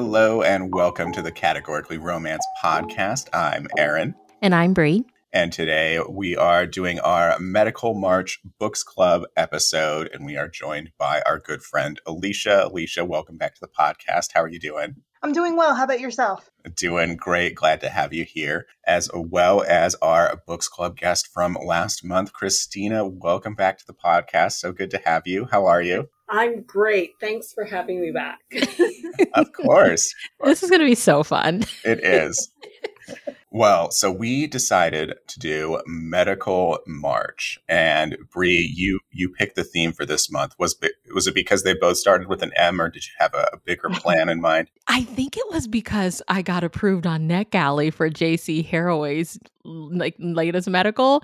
Hello and welcome to the Categorically Romance podcast. I'm Aaron. And I'm Bree. And today we are doing our Medical March Books Club episode, and we are joined by our good friend Alicia. Alicia, welcome back to the podcast. How are you doing? I'm doing well. How about yourself? Doing great. Glad to have you here, as well as our Books Club guest from last month, Christina. Welcome back to the podcast. So good to have you. How are you? I'm great. Thanks for having me back. of course. This is going to be so fun. It is. Well, so we decided to do medical march, and Bree, mm-hmm. you you picked the theme for this month. Was was it because they both started with an M, or did you have a, a bigger plan in mind? I think it was because I got approved on NetGalley for JC Harroway's like latest medical,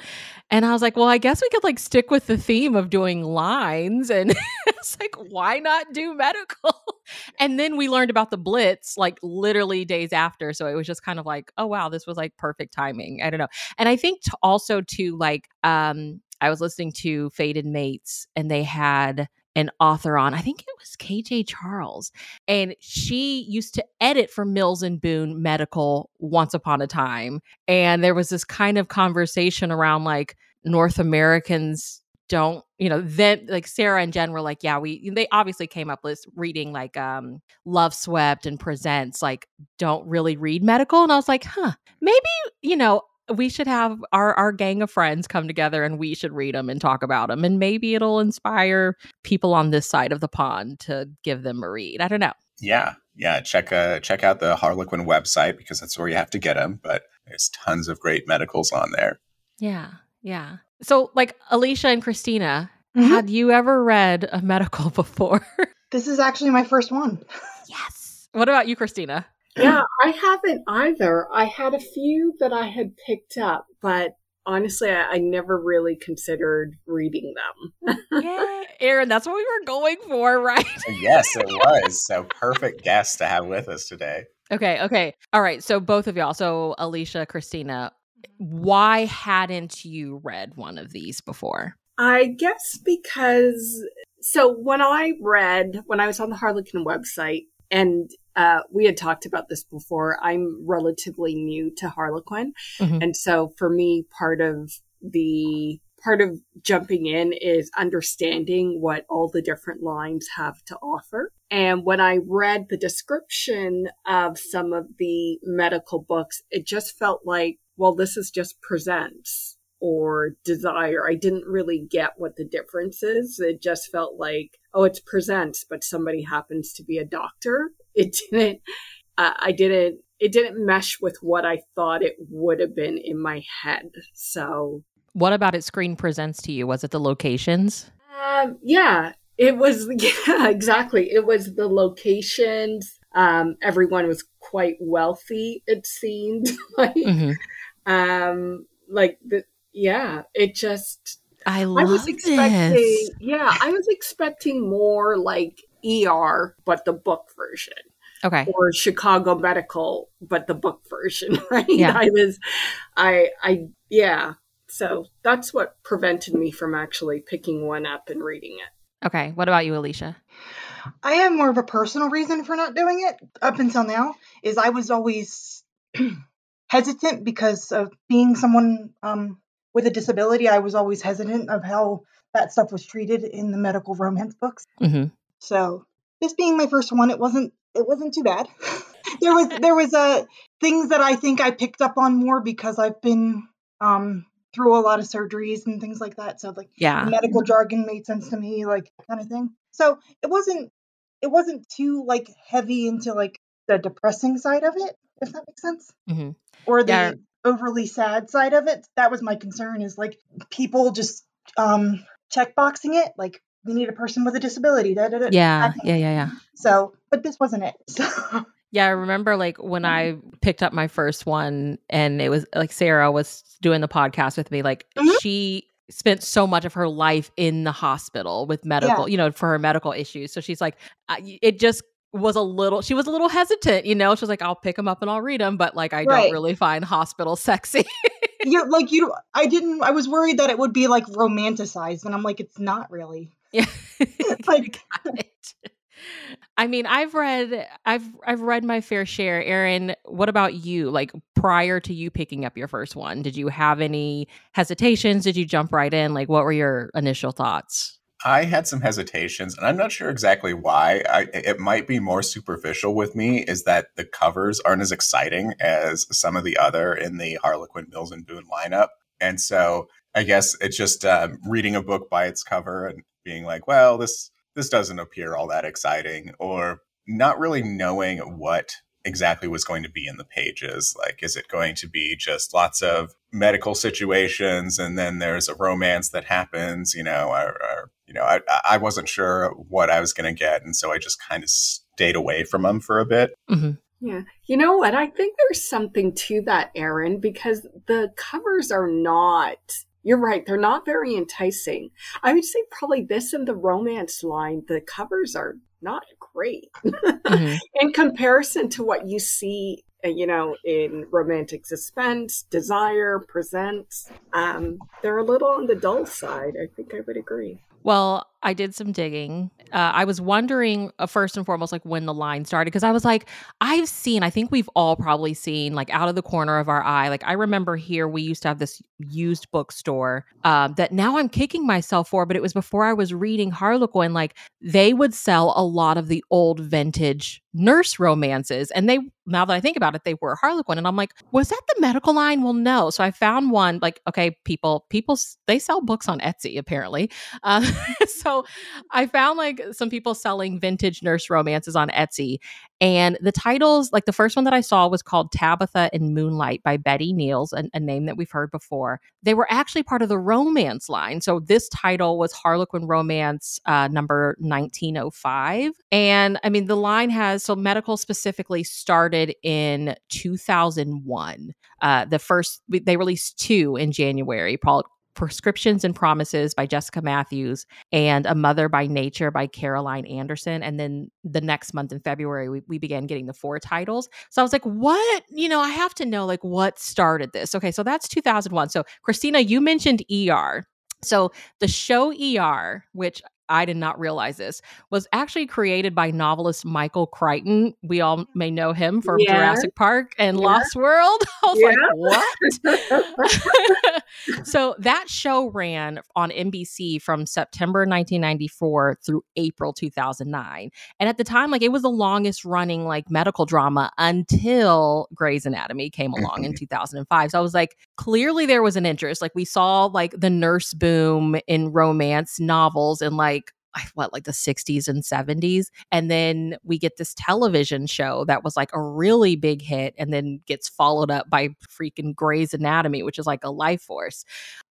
and I was like, well, I guess we could like stick with the theme of doing lines, and it's like, why not do medical? and then we learned about the Blitz like literally days after, so it was just kind of like, oh wow, this was like perfect timing. I don't know. And I think also to like um I was listening to Fated Mates and they had an author on. I think it was KJ Charles. And she used to edit for Mills and Boon Medical once upon a time. And there was this kind of conversation around like North Americans don't you know then like sarah and jen were like yeah we they obviously came up with reading like um Loveswept and presents like don't really read medical and i was like huh maybe you know we should have our our gang of friends come together and we should read them and talk about them and maybe it'll inspire people on this side of the pond to give them a read i don't know yeah yeah check uh check out the harlequin website because that's where you have to get them but there's tons of great medicals on there yeah yeah so, like Alicia and Christina, mm-hmm. had you ever read a medical before? this is actually my first one. yes. What about you, Christina? Yeah, I haven't either. I had a few that I had picked up, but honestly, I, I never really considered reading them. yeah, Aaron, that's what we were going for, right? yes, it was. So perfect guest to have with us today. Okay, okay. All right. So both of y'all. So Alicia, Christina, why hadn't you read one of these before? I guess because so when I read when I was on the Harlequin website and uh, we had talked about this before. I'm relatively new to Harlequin, mm-hmm. and so for me, part of the part of jumping in is understanding what all the different lines have to offer. And when I read the description of some of the medical books, it just felt like well, this is just presents or desire. I didn't really get what the difference is. It just felt like, oh, it's presents, but somebody happens to be a doctor. It didn't, uh, I didn't, it didn't mesh with what I thought it would have been in my head. So, what about it screen presents to you? Was it the locations? Um, yeah, it was, yeah, exactly. It was the locations. Um, everyone was quite wealthy, it seemed like. Mm-hmm. Um, like the yeah, it just I, I was expecting this. yeah, I was expecting more like ER, but the book version. Okay. Or Chicago Medical, but the book version, right? Yeah. I was I I yeah. So that's what prevented me from actually picking one up and reading it. Okay. What about you, Alicia? I have more of a personal reason for not doing it up until now is I was always hesitant because of being someone um, with a disability. I was always hesitant of how that stuff was treated in the medical romance books. Mm-hmm. So this being my first one, it wasn't it wasn't too bad. there was there was uh, things that I think I picked up on more because I've been um, through a lot of surgeries and things like that. So like yeah, medical jargon made sense to me, like kind of thing. So it wasn't it wasn't too like heavy into like the depressing side of it if that makes sense. Mm-hmm. Or the yeah. Overly sad side of it. That was my concern is like people just um checkboxing it, like we need a person with a disability. Da, da, da, yeah, yeah, yeah, yeah. So, but this wasn't it. So. Yeah, I remember like when I picked up my first one and it was like Sarah was doing the podcast with me, like mm-hmm. she spent so much of her life in the hospital with medical, yeah. you know, for her medical issues. So she's like, it just was a little she was a little hesitant you know she was like i'll pick them up and i'll read them but like i right. don't really find hospital sexy you're like you i didn't i was worried that it would be like romanticized and i'm like it's not really yeah like I mean, I've read I've I've read my fair share. Erin, what about you? Like prior to you picking up your first one, did you have any hesitations? Did you jump right in? Like what were your initial thoughts? I had some hesitations, and I'm not sure exactly why. I, it might be more superficial with me, is that the covers aren't as exciting as some of the other in the Harlequin Mills and Boon lineup. And so I guess it's just um, reading a book by its cover and being like, well, this this doesn't appear all that exciting, or not really knowing what exactly was going to be in the pages. Like, is it going to be just lots of medical situations and then there's a romance that happens, you know, or, or you know, I, I wasn't sure what I was going to get. And so I just kind of stayed away from them for a bit. Mm-hmm. Yeah. You know what? I think there's something to that, Erin, because the covers are not, you're right, they're not very enticing. I would say probably this and the romance line, the covers are not great mm-hmm. in comparison to what you see uh, you know, in romantic suspense, desire, presents. Um, they're a little on the dull side. I think I would agree. Well, I did some digging. Uh, I was wondering, uh, first and foremost, like when the line started, because I was like, I've seen, I think we've all probably seen, like out of the corner of our eye. Like, I remember here we used to have this used bookstore uh, that now I'm kicking myself for, but it was before I was reading Harlequin. Like, they would sell a lot of the old vintage nurse romances. And they, now that I think about it, they were Harlequin. And I'm like, was that the medical line? Well, no. So I found one, like, okay, people, people, they sell books on Etsy, apparently. Uh, so I found like some people selling vintage nurse romances on Etsy. And the titles, like the first one that I saw was called Tabitha in Moonlight by Betty Neels, a, a name that we've heard before. They were actually part of the romance line. So this title was Harlequin Romance uh, number 1905. And I mean, the line has, so medical specifically started in 2001. Uh, the first, they released two in January, called Prescriptions and Promises by Jessica Matthews and A Mother by Nature by Caroline Anderson. And then the next month in February, we, we began getting the four titles. So I was like, what? You know, I have to know like what started this. Okay, so that's 2001. So Christina, you mentioned ER. So the show ER, which I did not realize this, was actually created by novelist Michael Crichton. We all mm. may know him from yeah. Jurassic Park and yeah. Lost World. I was yeah. like, what? so that show ran on NBC from September 1994 through April 2009. And at the time, like it was the longest running like medical drama until Grey's Anatomy came along in mm-hmm. 2005. So I was like, clearly there was an interest. Like we saw like the nurse boom in romance novels and like what like the 60s and 70s and then we get this television show that was like a really big hit and then gets followed up by freaking Grey's Anatomy which is like a life force.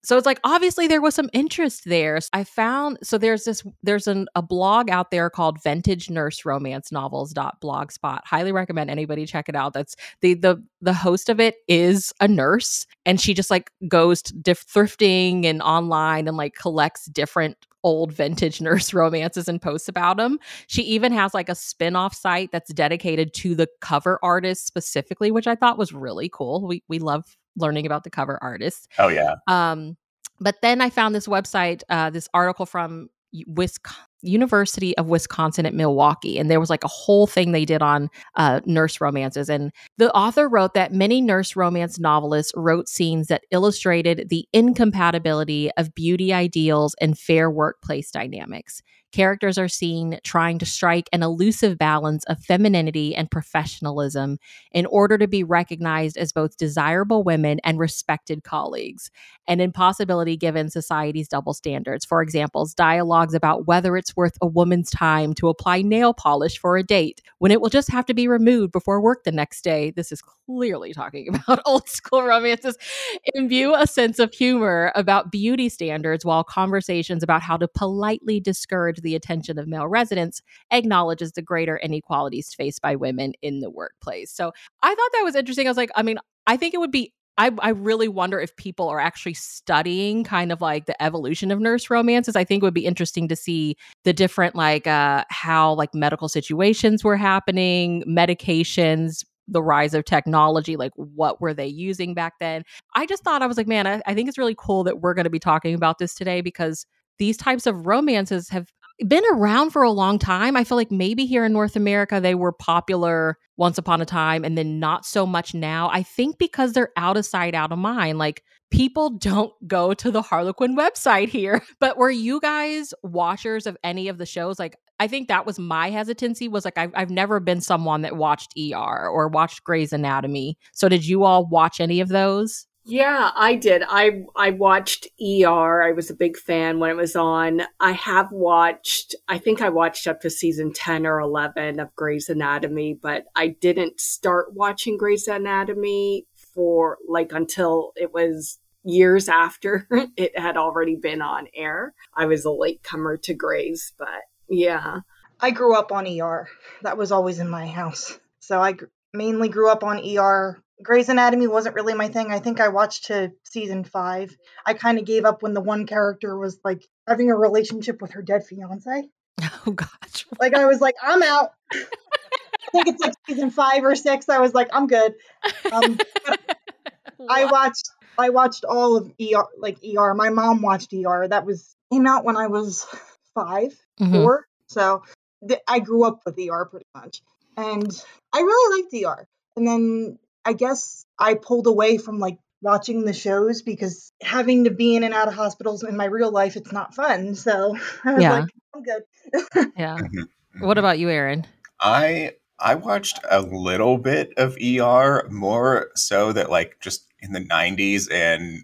So it's like obviously there was some interest there. So i found so there's this there's an, a blog out there called vintage nurse romance novels.blogspot highly recommend anybody check it out. That's the the the host of it is a nurse and she just like goes to diff- thrifting and online and like collects different old vintage nurse romances and posts about them. She even has like a spin-off site that's dedicated to the cover artist specifically, which I thought was really cool. We we love learning about the cover artists. Oh yeah. Um but then I found this website, uh, this article from Wisconsin, University of Wisconsin at Milwaukee. And there was like a whole thing they did on uh, nurse romances. And the author wrote that many nurse romance novelists wrote scenes that illustrated the incompatibility of beauty ideals and fair workplace dynamics. Characters are seen trying to strike an elusive balance of femininity and professionalism in order to be recognized as both desirable women and respected colleagues, an impossibility given society's double standards. For example, dialogues about whether it's worth a woman's time to apply nail polish for a date when it will just have to be removed before work the next day. This is clearly talking about old school romances. Imbue a sense of humor about beauty standards while conversations about how to politely discourage the attention of male residents acknowledges the greater inequalities faced by women in the workplace. So I thought that was interesting. I was like, I mean, I think it would be I, I really wonder if people are actually studying kind of like the evolution of nurse romances. I think it would be interesting to see the different like uh how like medical situations were happening, medications, the rise of technology, like what were they using back then? I just thought I was like, man, I, I think it's really cool that we're going to be talking about this today because these types of romances have been around for a long time. I feel like maybe here in North America they were popular once upon a time and then not so much now. I think because they're out of sight, out of mind. Like people don't go to the Harlequin website here. But were you guys watchers of any of the shows? Like I think that was my hesitancy was like I've, I've never been someone that watched ER or watched Grey's Anatomy. So did you all watch any of those? Yeah, I did. I I watched ER. I was a big fan when it was on. I have watched I think I watched up to season 10 or 11 of Grey's Anatomy, but I didn't start watching Grey's Anatomy for like until it was years after it had already been on air. I was a latecomer to Grey's, but yeah. I grew up on ER. That was always in my house. So I mainly grew up on ER. Grey's Anatomy wasn't really my thing. I think I watched to season five. I kind of gave up when the one character was like having a relationship with her dead fiance. Oh gosh. Like I was like, I'm out. I think it's like season five or six. I was like, I'm good. Um, I watched I watched all of ER like ER. My mom watched ER. That was came out when I was 5 Mhm. four. So th- I grew up with ER pretty much, and I really liked ER. And then I guess I pulled away from like watching the shows because having to be in and out of hospitals in my real life, it's not fun. So I was Yeah. like, I'm good. Yeah. Mhm. What about you, Aaron? I I watched a little bit of ER, more so that like just in the '90s and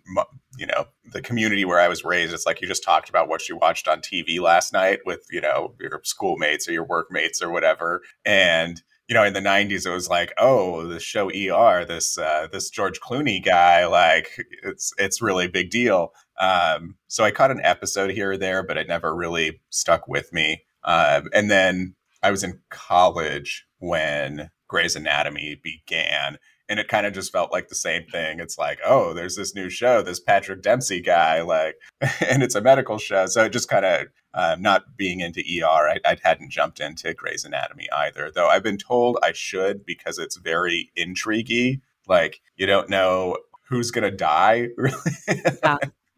you know the community where I was raised. It's like you just talked about what you watched on TV last night with you know your schoolmates or your workmates or whatever, and you know in the '90s it was like oh the show ER this uh, this George Clooney guy like it's it's really a big deal. Um, so I caught an episode here or there, but it never really stuck with me. Um, and then I was in college when Grey's Anatomy began. And it kind of just felt like the same thing. It's like, oh, there's this new show, this Patrick Dempsey guy, like, and it's a medical show. So it just kind of, uh, not being into ER, I, I hadn't jumped into Grey's Anatomy either. Though I've been told I should because it's very intriguey. Like, you don't know who's going to die, really.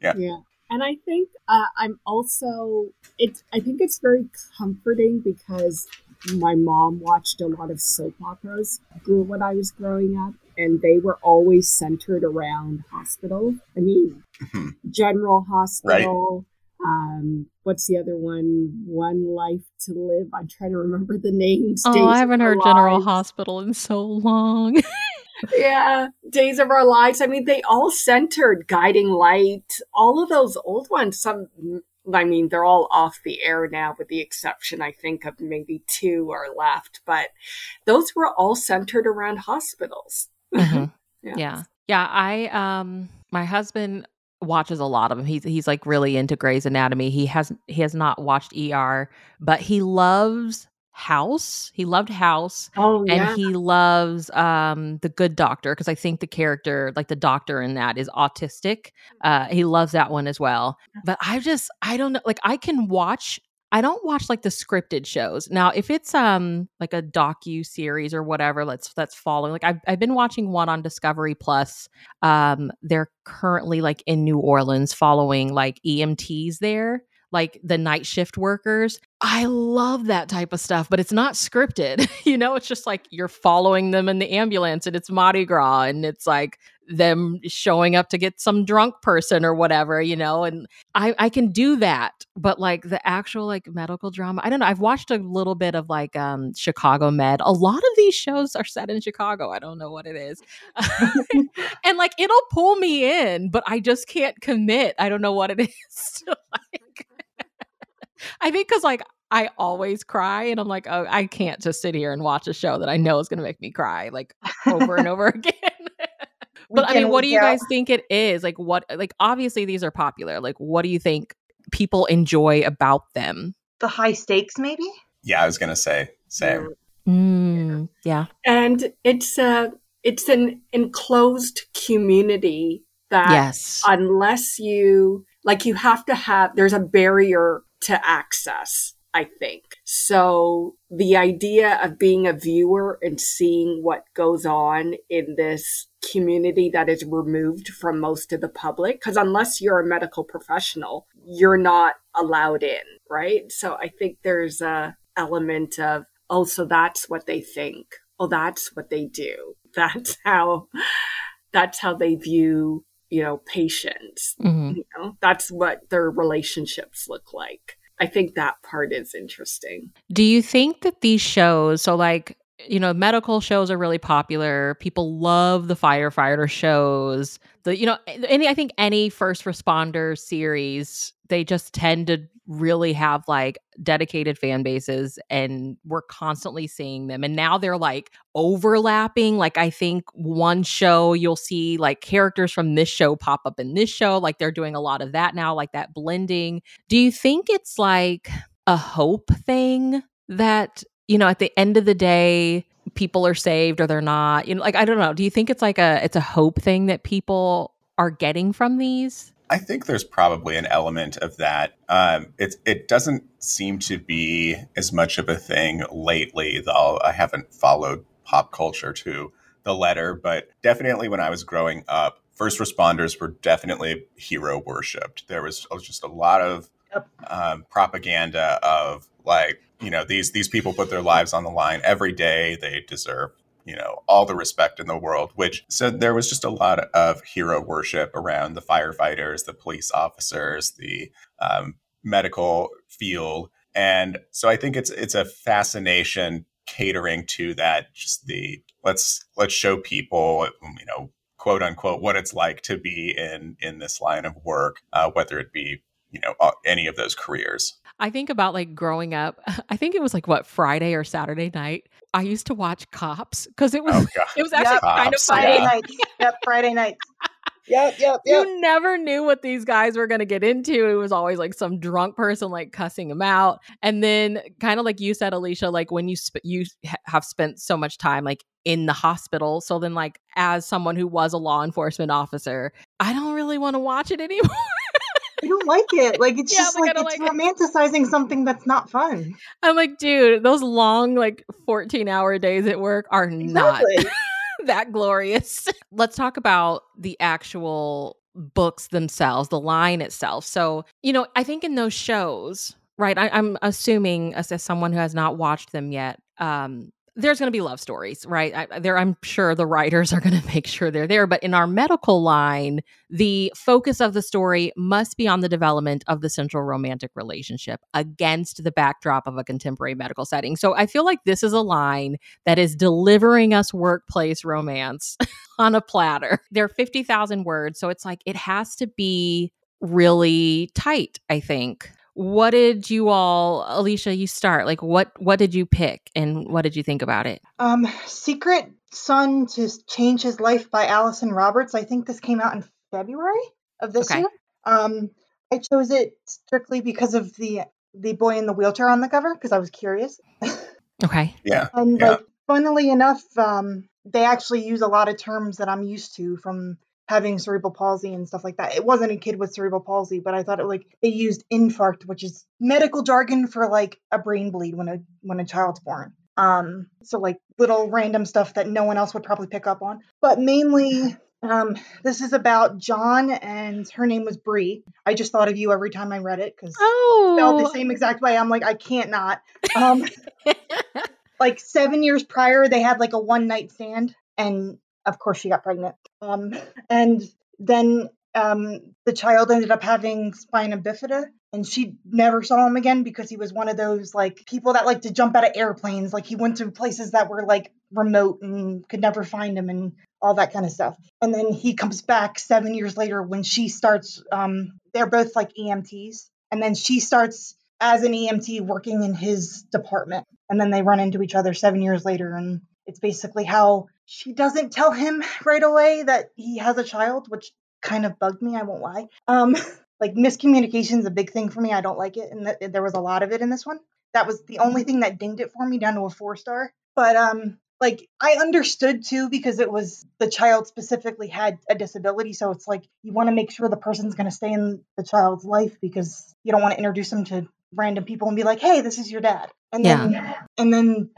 Yeah. yeah. And I think uh, I'm also it's I think it's very comforting because my mom watched a lot of soap operas grew when I was growing up and they were always centered around hospital. I mean Mhm. General Hospital. Um, what's the other one? One Life to Live. I'm trying to remember the names. Oh, Days I haven't heard General Hospital in so long. yeah days of our lives i mean they all centered guiding light all of those old ones some i mean they're all off the air now with the exception i think of maybe two are left but those were all centered around hospitals Mhm. Yeah. Yeah. Yeah. I um my husband watches a lot of them. He's he's like really into Grey's Anatomy. He has he has not watched ER, but he loves House. He loved House. oh And he loves um the good doctor because I think the character, like the doctor in that, is autistic. Uh he loves that one as well. But I just I don't know, like I can watch I don't watch like the scripted shows. Now, if it's um like a docu series or whatever, let's that's following. Like I've I've been watching one on Discovery Plus. Um, they're currently like in New Orleans following like EMTs there, like the night shift workers. I love that type of stuff, but it's not scripted. you know, it's just like you're following them in the ambulance and it's Mardi Gras and it's like them showing up to get some drunk person or whatever, you know, and I, I can do that, but like the actual like medical drama, I don't know. I've watched a little bit of like um Chicago Med. A lot of these shows are set in Chicago. I don't know what it is. and like it'll pull me in, but I just can't commit. I don't know what it is. like I think because like I always cry and I'm like, oh, I can't just sit here and watch a show that I know is gonna make me cry like over and over again. But I mean, what do you out. guys think it is? Like, what, like, obviously these are popular. Like, what do you think people enjoy about them? The high stakes, maybe? Yeah, I was gonna say same. Mm, yeah. and it's a it's an enclosed community that Yes. unless you like you have to have there's a barrier to access I think. So the idea of being a viewer and seeing what goes on in this community that is removed from most of the public, because unless you're a medical professional, you're not allowed in, right? So I think there's a element of, oh, so that's what they think. Oh, that's what they do. That's how, that's how they view, you know, patients. Mm-hmm. You know, that's what their relationships look like. I think that part is interesting. Do you think that these shows, so like, you know, medical shows are really popular. People love the firefighter shows. The, you know, any, I think any first responder series, they just tend to really have like dedicated fan bases and we're constantly seeing them and now they're like overlapping like i think one show you'll see like characters from this show pop up in this show like they're doing a lot of that now like that blending. Do you think it's like a hope thing that you know at the end of the day people are saved or they're not? You know like i don't know do you think it's like a it's a hope thing that people are getting from these I think there's probably an element of that. Um, it it doesn't seem to be as much of a thing lately, though. I haven't followed pop culture to the letter, but definitely when I was growing up, first responders were definitely hero worshipped. There was, was just a lot of um, propaganda of like, you know, these these people put their lives on the line every day. They deserve you know all the respect in the world which so there was just a lot of hero worship around the firefighters the police officers the um, medical field and so i think it's it's a fascination catering to that just the let's let's show people you know quote unquote what it's like to be in in this line of work uh, whether it be you know any of those careers I think about like growing up. I think it was like what Friday or Saturday night. I used to watch Cops because it was oh, it was actually yep. kind of funny. Friday night. Yep, Friday nights. Yep, yep, yep. You never knew what these guys were going to get into. It was always like some drunk person like cussing them out. And then kind of like you said Alicia, like when you sp- you ha- have spent so much time like in the hospital, so then like as someone who was a law enforcement officer, I don't really want to watch it anymore. I don't like it. Like it's yeah, just like, like it's like romanticizing it. something that's not fun. I'm like, dude, those long like 14 hour days at work are exactly. not that glorious. Let's talk about the actual books themselves, the line itself. So, you know, I think in those shows, right? I, am assuming as, as someone who has not watched them yet, um, there's going to be love stories, right? I, there, I'm sure the writers are going to make sure they're there. But in our medical line, the focus of the story must be on the development of the central romantic relationship against the backdrop of a contemporary medical setting. So I feel like this is a line that is delivering us workplace romance on a platter. There are 50,000 words. So it's like it has to be really tight, I think what did you all alicia you start? Like what what did you pick and what did you think about it? Um secret son to change his life by alison roberts. I think this came out in february of this okay. year. Um i chose it strictly because of the the boy in the wheelchair on the cover because i was curious. Okay. Yeah. And yeah. like funnily enough um they actually use a lot of terms that i'm used to from having cerebral palsy and stuff like that. It wasn't a kid with cerebral palsy, but I thought it like they used infarct, which is medical jargon for like a brain bleed when a when a child's born. Um, so like little random stuff that no one else would probably pick up on. But mainly um, this is about John and her name was Bree. I just thought of you every time I read it because oh. felt the same exact way. I'm like, I can't not. Um, like seven years prior, they had like a one night stand, and of course she got pregnant. Um, and then um, the child ended up having spina bifida and she never saw him again because he was one of those like people that like to jump out of airplanes. Like he went to places that were like remote and could never find him and all that kind of stuff. And then he comes back seven years later when she starts um, they're both like emts and then she starts as an emt working in his department. And then they run into each other seven years later and it's basically how she doesn't tell him right away that he has a child, which kind of bugged me, I won't lie. Um, like miscommunication is a big thing for me. I don't like it, and th- there was a lot of it in this one. That was the only thing that dinged it for me down to a four star. But um, like I understood too because it was the child specifically had a disability, so it's like you want to make sure the person's going to stay in the child's life because you don't want to introduce them to random people and be like, "Hey, this is your dad," and then and then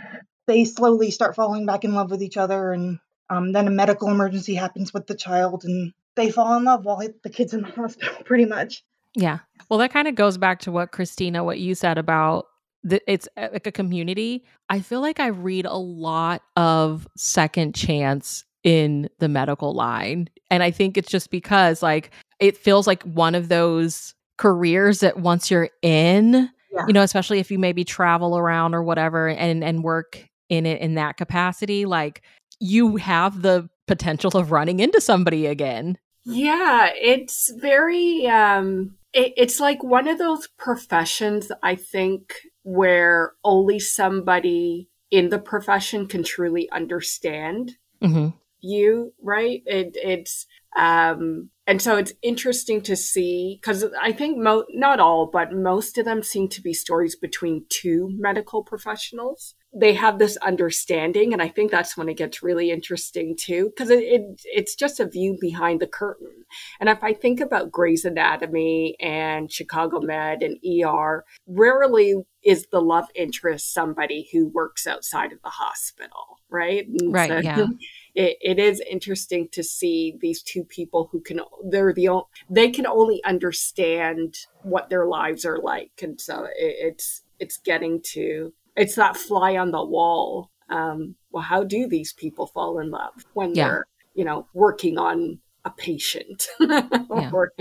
they slowly start falling back in love with each other, and um, then a medical emergency happens with the child, and they fall in love while the kid's in the hospital, pretty much. Yeah. Well, that kind of goes back to what Christina, what you said about the, it's uh, like a community. I feel like I read a lot of second chance in the medical line. And I think it's just because like it feels like one of those careers that once you're in, yeah. you know, especially if you maybe travel around or whatever and and work in it in that capacity, like you have the potential of running into somebody again. Yeah, it's very um it, it's like one of those professions I think where only somebody in the profession can truly understand mm-hmm. you, right? It, it's um and so it's interesting to see because I think mo- not all, but most of them seem to be stories between two medical professionals. They have this understanding, and I think that's when it gets really interesting too, because it, it, it's just a view behind the curtain. And if I think about Grey's Anatomy and Chicago Med and ER, rarely is the love interest somebody who works outside of the hospital, right? And right. So, yeah. It, it is interesting to see these two people who can they're the only, they can only understand what their lives are like and so it, it's it's getting to it's that fly on the wall um well how do these people fall in love when yeah. they're you know working on a patient or.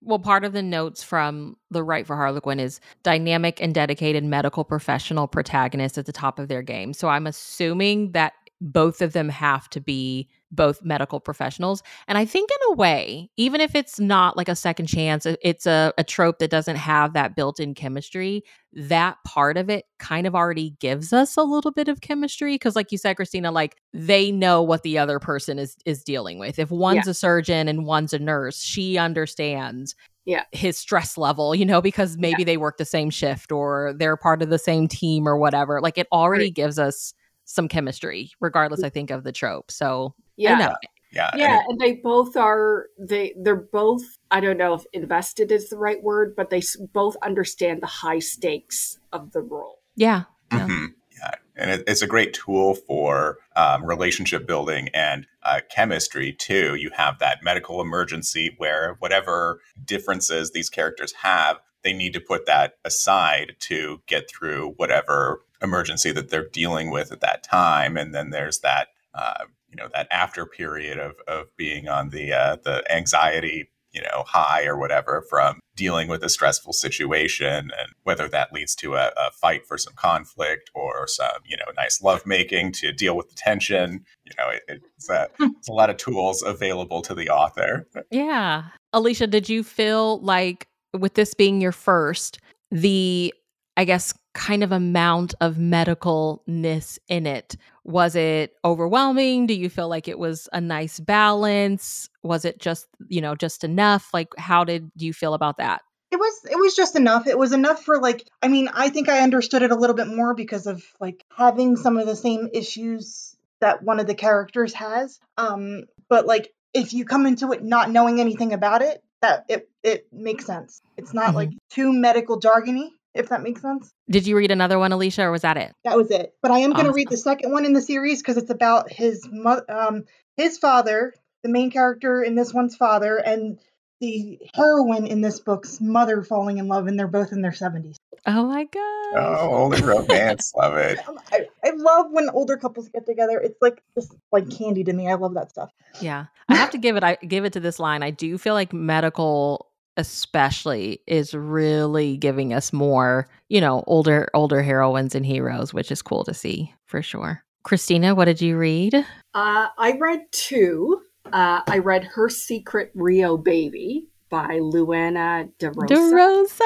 Well, part of the notes from The Write for Harlequin is dynamic and dedicated medical professional protagonists at the top of their game. So I'm assuming that both of them have to be both medical professionals. And I think, in a way, even if it's not like a second chance, it's a, a trope that doesn't have that built in chemistry, that part of it kind of already gives us a little bit of chemistry. Cause, like you said, Christina, like they know what the other person is, is dealing with. If one's yeah. a surgeon and one's a nurse, she understands yeah. his stress level, you know, because maybe yeah. they work the same shift or they're part of the same team or whatever. Like it already right. gives us some chemistry, regardless, I think, of the trope. So yeah. Yeah. Yeah. And, they both are, they, they're both, I don't know if invested is the right word, but they both understand the high stakes of the role. Yeah. Yeah. Mm-hmm. yeah. And it, it's a great tool for um, relationship building and uh, chemistry, too. You have that medical emergency where whatever differences these characters have, they need to put that aside to get through whatever emergency that they're dealing with at that time. And then there's that, uh, you know, that after period of, of being on the, uh, the anxiety, you know, high or whatever from dealing with a stressful situation and whether that leads to a, a fight for some conflict or some, you know, nice lovemaking to deal with the tension. You know, it, it's, a, it's a lot of tools available to the author. Yeah. Alicia, did you feel like with this being your first, the I guess, kind of amount of medicalness in it? Was it overwhelming? Do you feel like it was a nice balance? Was it just, you know, just enough? Like, how did you feel about that? It was it was just enough. It was enough for like I mean, I think I understood it a little bit more because of like having some of the same issues that one of the characters has. Um but like if you come into it not knowing anything about it, that it it makes sense. It's not mm-hmm. like too medical jargony if that makes sense. Did you read another one, Alicia, or was that it? That was it. But I am awesome. going to read the second one in the series because it's about his mo- um his father, the main character in this one's father, and the heroine in this book's mother falling in love, and they're both in their seventies. Oh my god! Oh, older romance, love it. I, I love when older couples get together. It's like just like candy to me. I love that stuff. Yeah, I have to give it. I give it to this line. I do feel like medical especially is really giving us more, you know, older older heroines and heroes, which is cool to see for sure. Christina, what did you read? Uh, I read two. Uh, I read Her Secret Rio Baby by Luana DaRosa.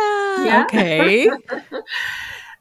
Yeah. Okay.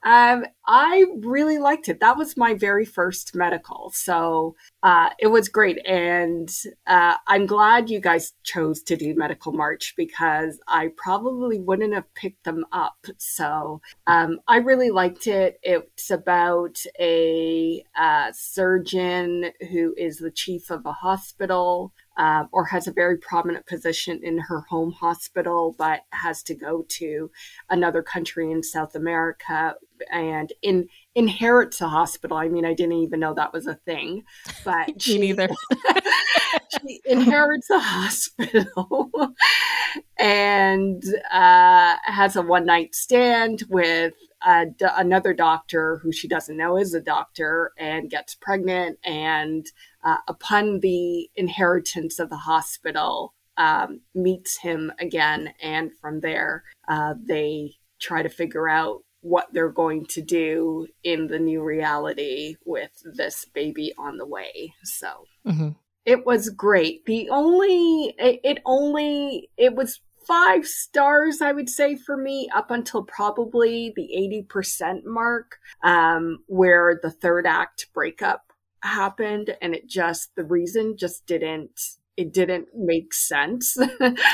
Um, I really liked it. That was my very first medical. So uh, it was great. And uh, I'm glad you guys chose to do Medical March because I probably wouldn't have picked them up. So um, I really liked it. It's about a uh, surgeon who is the chief of a hospital uh, or has a very prominent position in her home hospital, but has to go to another country in South America and in inherits a hospital. I mean, I didn't even know that was a thing, but she, neither. she inherits a hospital and uh, has a one night stand with another doctor who she doesn't know is a doctor and gets pregnant. And uh, upon the inheritance of the hospital, um, meets him again. And from there, uh, they try to figure out what they're going to do in the new reality with this baby on the way. So mm-hmm. it was great. The only, it, it only, it was five stars, I would say, for me, up until probably the 80% mark, um, where the third act breakup happened. And it just, the reason just didn't it didn't make sense.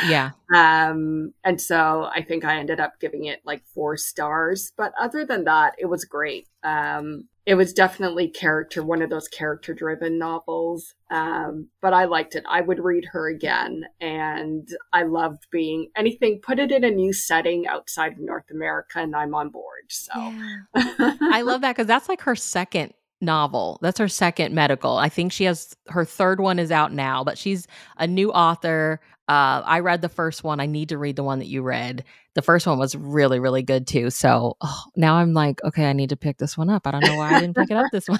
yeah. Um, and so I think I ended up giving it like four stars. But other than that, it was great. Um, it was definitely character, one of those character driven novels. Um, but I liked it. I would read her again. And I loved being anything, put it in a new setting outside of North America, and I'm on board. So yeah. I love that because that's like her second novel. That's her second medical. I think she has her third one is out now, but she's a new author. Uh, I read the first one. I need to read the one that you read. The first one was really, really good too. So oh, now I'm like, okay, I need to pick this one up. I don't know why I didn't pick it up this one.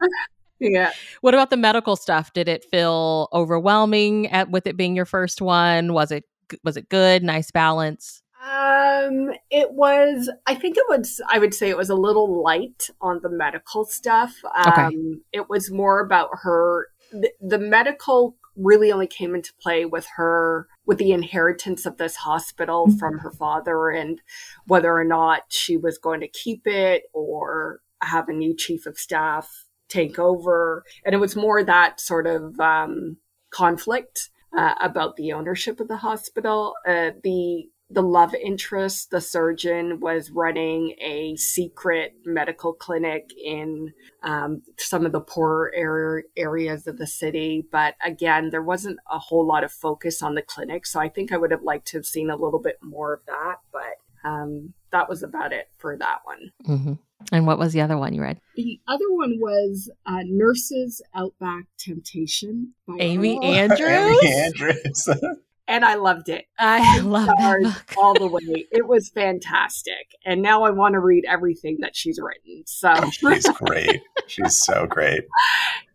yeah. What about the medical stuff? Did it feel overwhelming at with it being your first one? Was it was it good? Nice balance? Um, it was, I think it was, I would say it was a little light on the medical stuff. Um, okay. it was more about her, the, the medical really only came into play with her, with the inheritance of this hospital mm-hmm. from her father and whether or not she was going to keep it or have a new chief of staff take over. And it was more that sort of, um, conflict. Uh, about the ownership of the hospital. Uh, the the love interest, the surgeon, was running a secret medical clinic in um, some of the poorer area, areas of the city. But again, there wasn't a whole lot of focus on the clinic. So I think I would have liked to have seen a little bit more of that. But um, that was about it for that one. Mm-hmm. And what was the other one you read? The other one was uh, Nurses Outback Temptation by Amy Andrews. Amy Andrews. and I loved it. I love that book. all the way. It was fantastic, and now I want to read everything that she's written. So she's great. She's so great.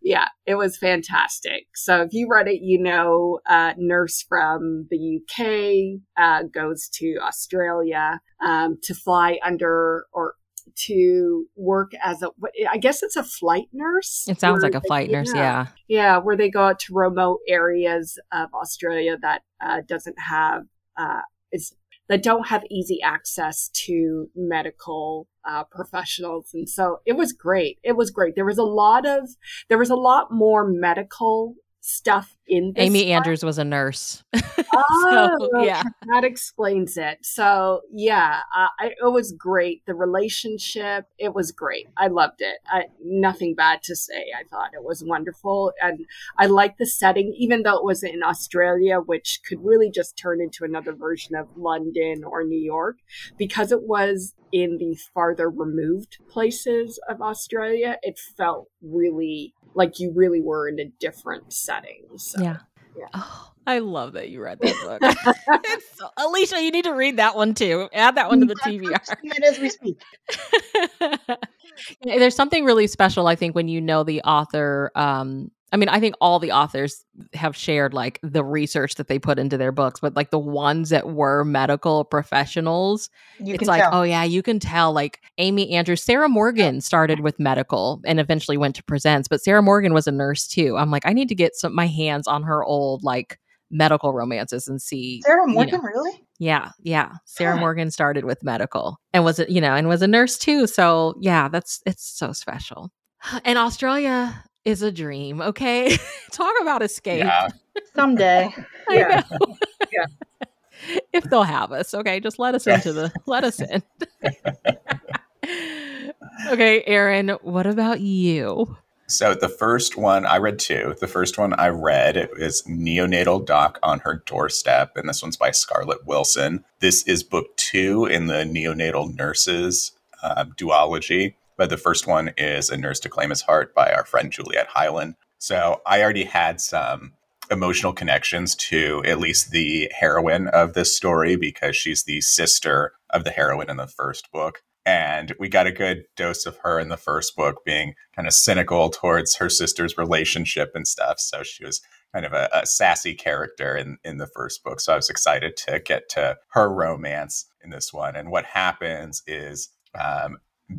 Yeah, it was fantastic. So if you read it, you know, uh, nurse from the UK uh, goes to Australia um, to fly under or to work as a I guess it's a flight nurse. It sounds like a flight nurse, yeah. Yeah, where they go out to remote areas of Australia that uh, doesn't have uh, is that don't have easy access to medical uh, professionals and so it was great it was great there was a lot of there was a lot more medical stuff in Amy Andrews was a nurse. oh, so, yeah. That explains it. So, yeah, uh, I, it was great. The relationship, it was great. I loved it. I, nothing bad to say. I thought it was wonderful. And I liked the setting, even though it was in Australia, which could really just turn into another version of London or New York, because it was in the farther removed places of Australia, it felt really like you really were in a different setting. So, yeah. Yeah. Oh, I love that you read that book. so, Alicia, you need to read that one too. Add that one to the TBR. as we speak. There's something really special, I think, when you know the author um, I mean, I think all the authors have shared like the research that they put into their books, but like the ones that were medical professionals, you it's like, tell. oh yeah, you can tell. Like Amy Andrews, Sarah Morgan started with medical and eventually went to presents, but Sarah Morgan was a nurse too. I'm like, I need to get some my hands on her old like medical romances and see Sarah Morgan, you know. really? Yeah, yeah. Sarah Morgan started with medical and was it, you know, and was a nurse too. So yeah, that's it's so special. And Australia is a dream. Okay, talk about escape. Yeah. Someday. yeah. yeah. If they'll have us, okay, just let us into the let us in. okay, Aaron, what about you? So the first one I read two. The first one I read is Neonatal Doc on Her Doorstep, and this one's by Scarlet Wilson. This is book two in the neonatal nurses uh, duology. But the first one is A Nurse to Claim His Heart by our friend Juliette Hyland. So I already had some emotional connections to at least the heroine of this story because she's the sister of the heroine in the first book. And we got a good dose of her in the first book being kind of cynical towards her sister's relationship and stuff. So she was kind of a, a, sassy character in, in the first book. So I was excited to get to her romance in this one. And what happens is um,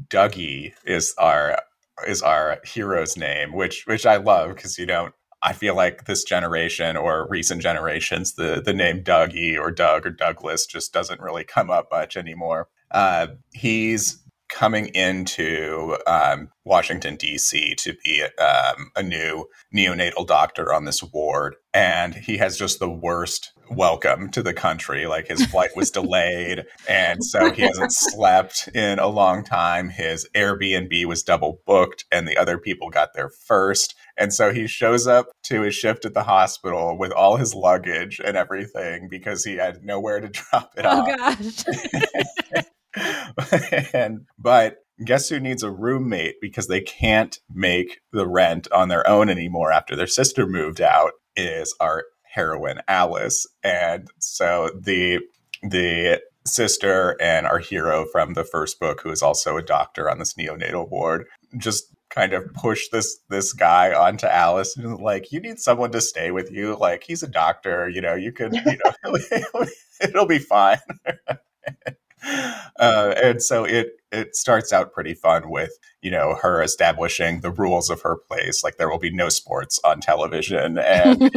Dougie is our is our hero's name, which which I love because you don't I feel like this generation or recent generations, the the name Dougie or Doug or Douglas just doesn't really come up much anymore. Uh, he's coming into um, Washington D.C. to be um, a new neonatal doctor on this ward, and he has just the worst welcome to the country. Like his flight was delayed, and so he hasn't slept in a long time. His Airbnb was double booked, and the other people got there first. And so he shows up to his shift at the hospital with all his luggage and everything because he had nowhere to drop it oh, off. Oh, gosh. and but guess who needs a roommate because they can't make the rent on their own anymore after their sister moved out is our heroine Alice. And so the the sister and our hero from the first book, who is also a doctor on this neonatal ward, just kind of push this this guy onto Alice and like you need someone to stay with you like he's a doctor you know you can you know it'll be fine uh, and so it it starts out pretty fun with you know her establishing the rules of her place like there will be no sports on television and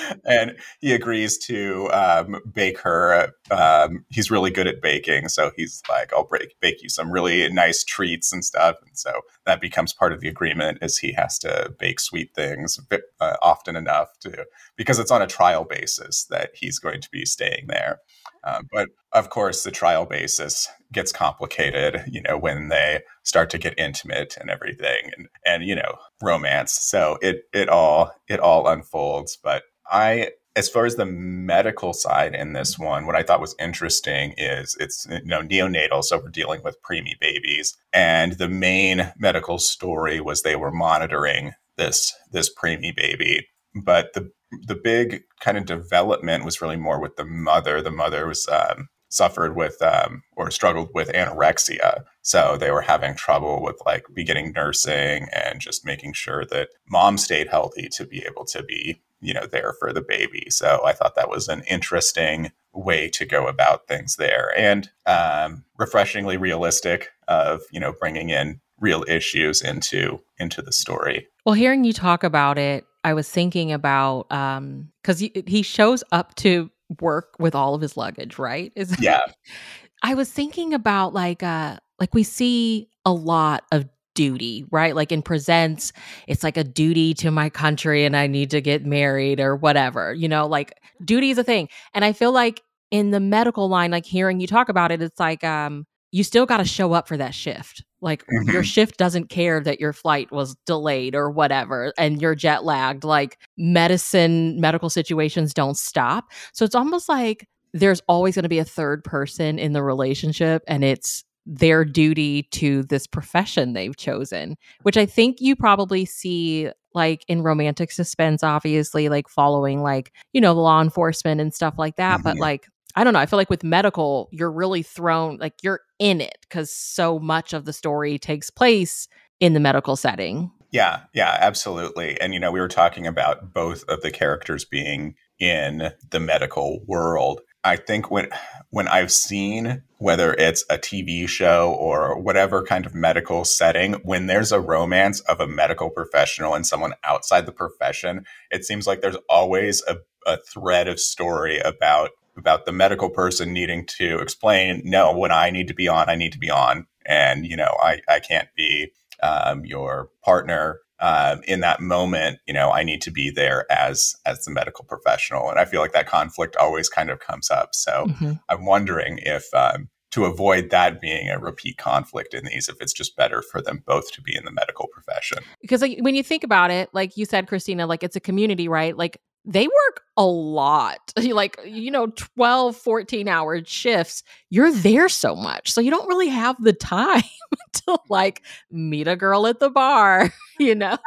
and he agrees to um, bake her. Um, he's really good at baking, so he's like, "I'll break, bake you some really nice treats and stuff." And so that becomes part of the agreement, is he has to bake sweet things uh, often enough to because it's on a trial basis that he's going to be staying there. Um, but of course, the trial basis gets complicated, you know, when they start to get intimate and everything, and and you know, romance. So it it all it all unfolds, but I as far as the medical side in this one, what I thought was interesting is it's you know neonatal, so we're dealing with preemie babies, and the main medical story was they were monitoring this this preemie baby, but the the big kind of development was really more with the mother. The mother was um, suffered with um, or struggled with anorexia. So they were having trouble with like beginning nursing and just making sure that mom stayed healthy to be able to be, you know, there for the baby. So I thought that was an interesting way to go about things there and um, refreshingly realistic of, you know, bringing in real issues into into the story. Well, hearing you talk about it, I was thinking about um cuz he, he shows up to work with all of his luggage, right? Is yeah. I was thinking about like uh like we see a lot of duty, right? Like in presents, it's like a duty to my country and I need to get married or whatever. You know, like duty is a thing. And I feel like in the medical line, like hearing you talk about it, it's like um you still got to show up for that shift. Like mm-hmm. your shift doesn't care that your flight was delayed or whatever and you're jet lagged. Like medicine, medical situations don't stop. So it's almost like there's always going to be a third person in the relationship and it's their duty to this profession they've chosen, which I think you probably see like in romantic suspense, obviously, like following like, you know, law enforcement and stuff like that. Mm-hmm. But like I don't know. I feel like with medical, you're really thrown, like you're in it because so much of the story takes place in the medical setting. Yeah, yeah, absolutely. And, you know, we were talking about both of the characters being in the medical world. I think when when I've seen whether it's a TV show or whatever kind of medical setting, when there's a romance of a medical professional and someone outside the profession, it seems like there's always a, a thread of story about about the medical person needing to explain, no, when I need to be on, I need to be on. And, you know, I, I can't be um, your partner um, in that moment. You know, I need to be there as as the medical professional. And I feel like that conflict always kind of comes up. So mm-hmm. I'm wondering if um, to avoid that being a repeat conflict in these if it's just better for them both to be in the medical profession because like when you think about it like you said christina like it's a community right like they work a lot like you know 12 14 hour shifts you're there so much so you don't really have the time to like meet a girl at the bar you know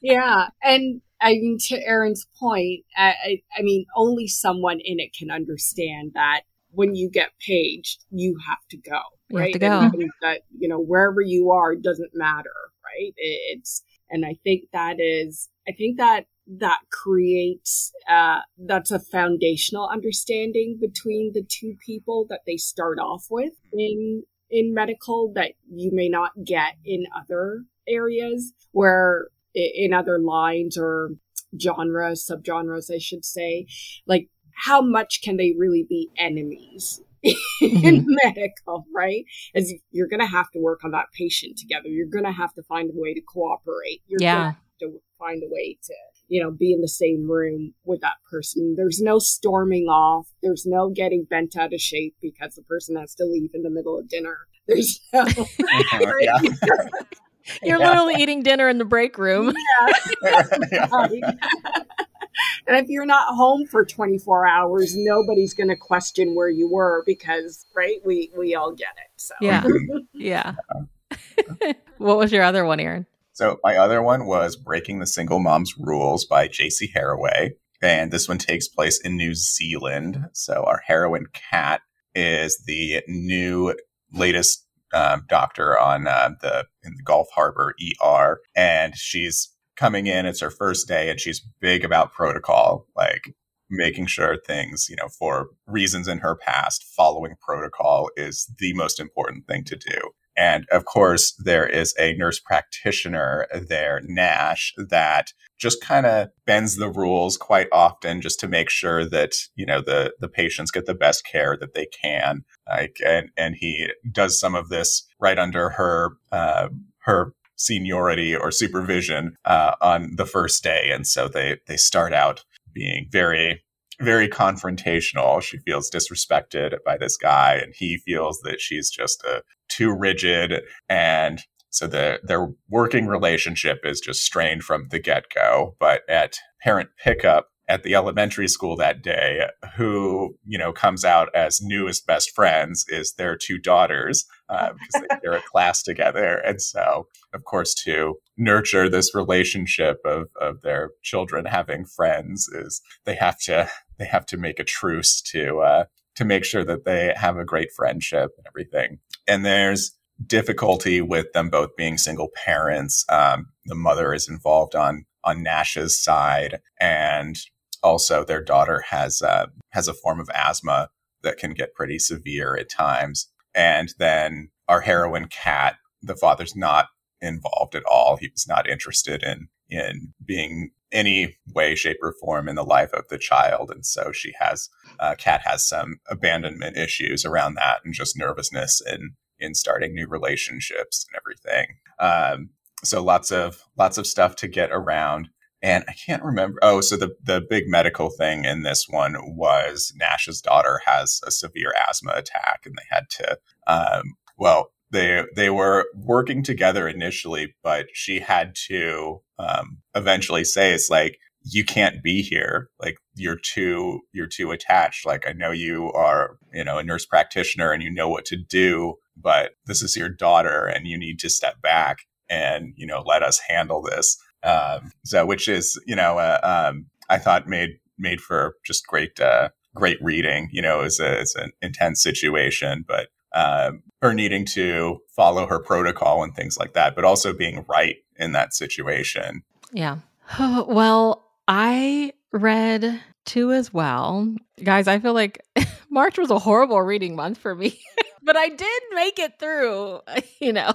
yeah and I mean, to erin's point, I, I, I mean, only someone in it can understand that when you get paged, you have to go. You right? have to go. that you know wherever you are doesn't matter, right? It's and I think that is I think that that creates uh, that's a foundational understanding between the two people that they start off with in in medical that you may not get in other areas where in other lines or genres subgenres i should say like how much can they really be enemies mm-hmm. in medical, right? As you're going to have to work on that patient together. You're going to have to find a way to cooperate. You're yeah. to find a way to, you know, be in the same room with that person. There's no storming off. There's no getting bent out of shape because the person has to leave in the middle of dinner. There's no. yeah. You're yeah. literally eating dinner in the break room. Yeah. yeah. And if you're not home for 24 hours, nobody's going to question where you were because, right? We we all get it. So yeah, yeah. what was your other one, Erin? So my other one was Breaking the Single Mom's Rules by J.C. Harroway. and this one takes place in New Zealand. So our heroine Kat is the new latest um, doctor on uh, the in the Gulf Harbor ER, and she's coming in, it's her first day, and she's big about protocol, like making sure things, you know, for reasons in her past, following protocol is the most important thing to do. And of course, there is a nurse practitioner there, Nash, that just kind of bends the rules quite often just to make sure that, you know, the, the patients get the best care that they can. Like, and, and he does some of this right under her, uh, her seniority or supervision uh, on the first day, and so they they start out being very very confrontational. She feels disrespected by this guy, and he feels that she's just uh, too rigid, and so the their working relationship is just strained from the get go. But at parent pickup, at the elementary school that day who you know comes out as newest best friends is their two daughters uh, because they, are a class together. And so of course to nurture this relationship of, of their children having friends is they have to they have to make a truce to uh, to make sure that they have a great friendship and everything. And there's difficulty with them both being single parents. Um, the mother is involved on on Nash's side, and also their daughter has uh, has a form of asthma that can get pretty severe at times. And then our heroine Kat, the father's not involved at all. He was not interested in in being any way, shape, or form in the life of the child, and so she has uh, Kat has some abandonment issues around that, and just nervousness in in starting new relationships and everything. Um, so lots of lots of stuff to get around and I can't remember. Oh, so the the big medical thing in this one was Nash's daughter has a severe asthma attack, and they had to. Um, well, they they were working together initially, but she had to um, eventually say, "It's like you can't be here. Like you're too you're too attached. Like I know you are, you know, a nurse practitioner and you know what to do, but this is your daughter, and you need to step back." and you know let us handle this um, so, which is, you know, uh, um, I thought made made for just great, uh, great reading. You know, it's, a, it's an intense situation, but um, her needing to follow her protocol and things like that, but also being right in that situation. Yeah. well, I read two as well. Guys, I feel like March was a horrible reading month for me. but I did make it through, you know.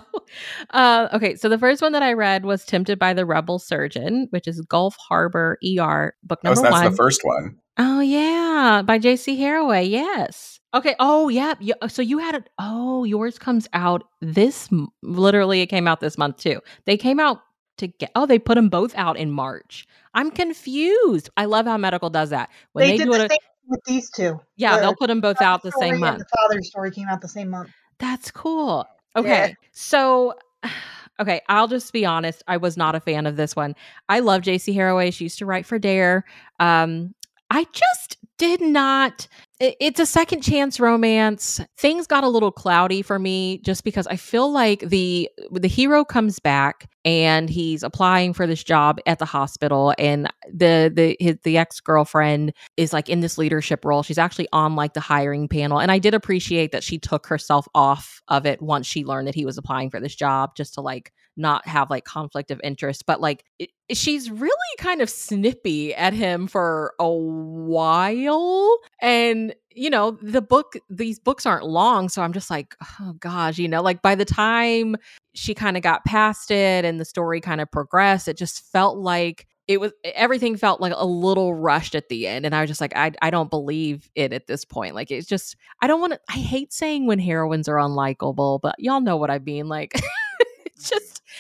Uh, okay, so the first one that I read was Tempted by the Rebel Surgeon, which is Gulf Harbor ER book number oh, so that's one. the first one. Oh, yeah, by J.C. Harroway, yes. Okay, oh, yeah. So you had it. Oh, yours comes out this, literally, it came out this month too. They came out to get, oh, they put them both out in March. I'm confused. I love how medical does that. When they, they do the it, with these two. Yeah, they'll put them both out the same month. The father's story came out the same month. That's cool. Yeah. Okay. So, okay, I'll just be honest. I was not a fan of this one. I love JC Harroway. She used to write for Dare. Um, I just did not. It- It's a second chance romance. Things got a little cloudy for me just because I feel like the the hero comes back and he's applying for this job at the hospital, and the the his, the ex girlfriend is like in this leadership role. She's actually on like the hiring panel. And I did appreciate that she took herself off of it once she learned that he was applying for this job just to like not have like conflict of interest. But like it, she's really kind of snippy at him for a while. And you know, the book, these books aren't long. So I'm just like, oh gosh, you know, like by the time she kind of got past it and the story kind of progressed, it just felt like it was everything felt like a little rushed at the end and i was just like i, I don't believe it at this point like it's just i don't want to i hate saying when heroines are unlikable but y'all know what i mean like just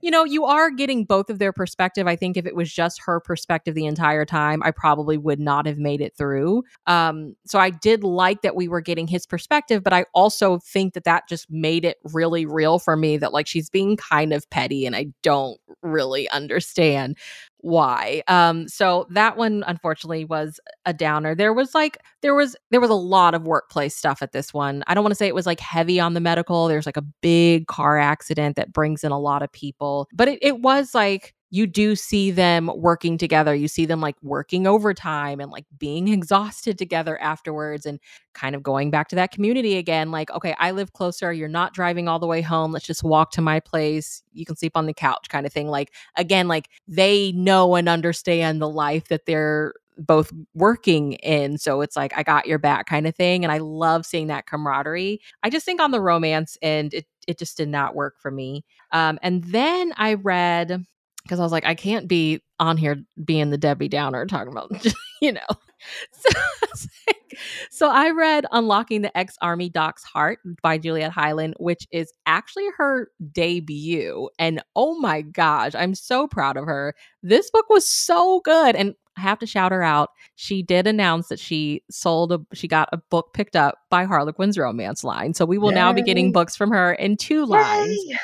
you know you are getting both of their perspective. I think if it was just her perspective the entire time i probably would not have made it through. Um so i did like that we were getting his perspective but i also think that that just made it really real for me that like she's being kind of petty and i don't really understand why. Um so that one unfortunately was a downer. There was like there was there was a lot of workplace stuff at this one. I don't want to say it was like heavy on the medical. There's like a big car accident that brings in a lot of people but it, it was like you do see them working together you see them like working overtime and like being exhausted together afterwards and kind of going back to that community again like okay i live closer you're not driving all the way home let's just walk to my place you can sleep on the couch kind of thing like again like they know and understand the life that they're both working in so it's like i got your back kind of thing and i love seeing that camaraderie. I just think on the romance end it it just did not work for me um and then i read because i was like i can't be on here being the debbie downer talking about you know so, so I read Unlocking the Ex Army Doc's Heart by Juliette Hyland, which is actually her debut. And oh my gosh, I'm so proud of her. This book was so good. And I have to shout her out. She did announce that she sold a she got a book picked up by Harlequin's romance line. So we will now be getting books from her in two lines Yay!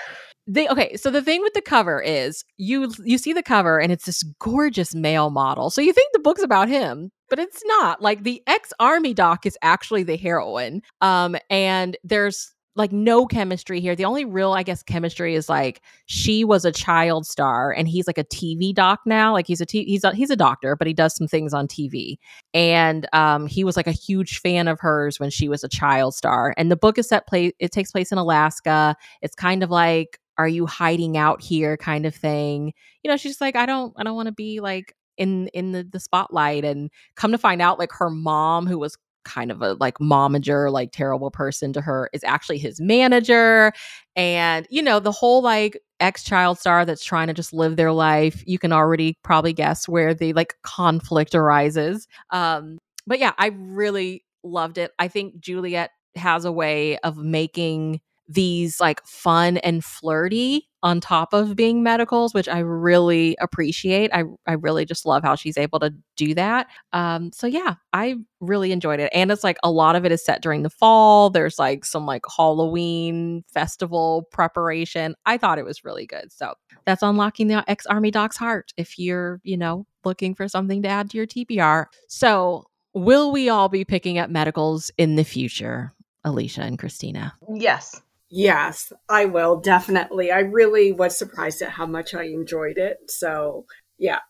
they okay so the thing with the cover is you you see the cover and it's this gorgeous male model so you think the book's about him but it's not like the ex-army doc is actually the heroine um and there's like no chemistry here. The only real i guess chemistry is like she was a child star and he's like a tv doc now. Like he's a t- he's a he's a doctor but he does some things on tv and um he was like a huge fan of hers when she was a child star. And the book is set place it takes place in alaska. It's kind of like are you hiding out here? kind of thing. You know she's like i don't i don't want to be like in in the, the spotlight and come to find out like her mom who was kind of a like momager like terrible person to her is actually his manager and you know the whole like ex child star that's trying to just live their life you can already probably guess where the like conflict arises um but yeah i really loved it. I think juliette has a way of making these like fun and flirty on top of being medicals, which I really appreciate. I I really just love how she's able to do that. Um, so yeah, I really enjoyed it, and it's like a lot of it is set during the fall. There's like some like Halloween festival preparation. I thought it was really good. So that's unlocking the ex army doc's heart. If you're you know looking for something to add to your TBR, so will we all be picking up medicals in the future, Alicia and Christina? Yes. Yes, I will definitely. I really was surprised at how much I enjoyed it. So, yeah.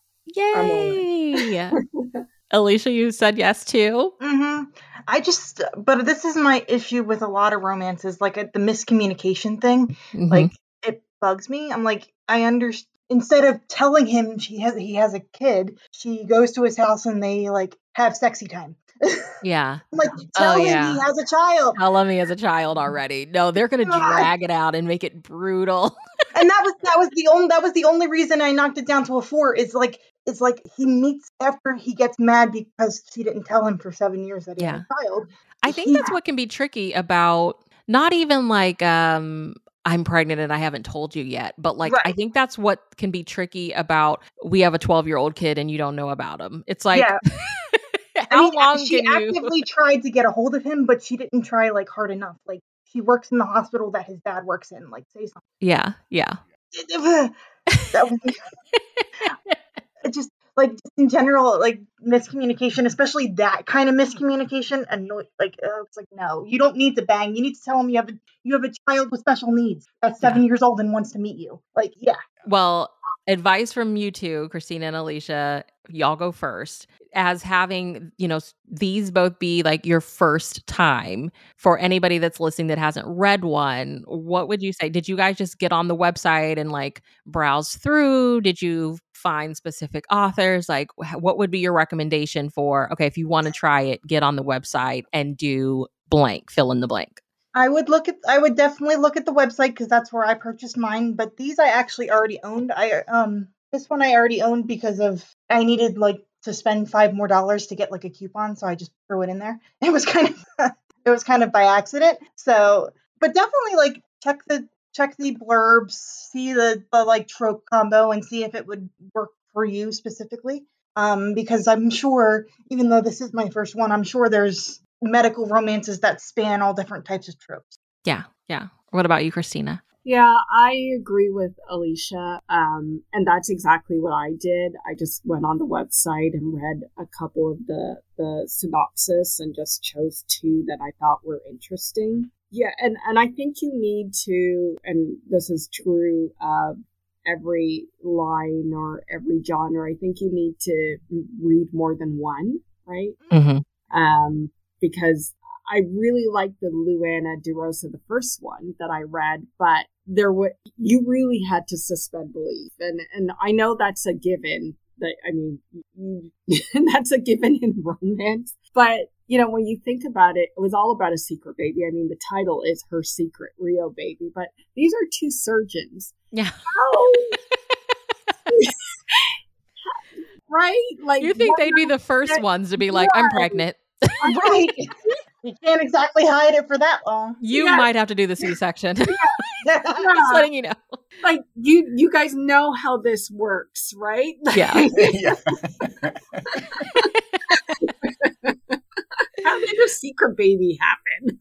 I'm Yay! Alicia, you said yes too. hmm I just, but this is my issue with a lot of romances, like uh, the miscommunication thing. Mhm. Like it bugs me. I'm like, I understand. Instead of telling him she has he has a kid, she goes to his house and they like have sexy time. Yeah, I'm like, tell him yeah. he has a child. tell me as a child already. No, they're gonna God. drag it out and make it brutal. and that was that was the only that was the only reason I knocked it down to a four. Is like it's like he meets after he gets mad because she didn't tell him for seven years that he had a child. I think He- that's what can be tricky about not even like um I'm pregnant and I haven't told you yet, but like I think that's what can be tricky about we have a 12 year old kid and you don't know about him. It's like yeah, I How mean, long she can you? actively tried to get a hold of him, but she didn't try like hard enough. Like she works in the hospital that his dad works in. Like say something. Yeah, yeah. that was it just like just in general like miscommunication especially that kind of miscommunication annoy like uh, it's like no you don't need to bang you need to tell him you have a you have a child with special needs that's seven years old and wants to meet you like yeah Well, advice from you two, Christina and Alicia, y'all go first. As having, you know, these both be like your first time for anybody that's listening that hasn't read one, what would you say? Did you guys just get on the website and like browse through? Did you find specific authors? Like, what would be your recommendation for, okay, if you want to try it, get on the website and do blank, fill in the blank? i would look at i would definitely look at the website because that's where i purchased mine but these i actually already owned i um this one i already owned because of i needed like to spend five more dollars to get like a coupon so i just threw it in there it was kind of it was kind of by accident so but definitely like check the check the blurbs see the, the like trope combo and see if it would work for you specifically um because i'm sure even though this is my first one i'm sure there's medical romances that span all different types of tropes Yeah, yeah. What about you, Christina? Yeah, I agree with Alicia. Um, and that's exactly what I did. I just went on the website and read a couple of the, the synopsis and just chose two that I thought were interesting. Yeah, and, and I think you need to, and this is true of every line or every genre, I think you need to read more than one, right? Mm-hmm. um, because I really liked the Luana DaRosa, the first one that I read, but there were you really had to suspend belief, and and I know that's a given. That I mean, that's a given in romance, but you know when you think about it, it was all about a secret baby. I mean, the title is her secret Rio baby, but these are two surgeons. Yeah. Right? Like You think they'd be the first ones to be like, I'm pregnant. Right you can't exactly hide it for that long You Yeah. might have to do the C section. Just Yeah. letting you know. like you you guys know how this works right Yeah. yeah. how did a secret baby happen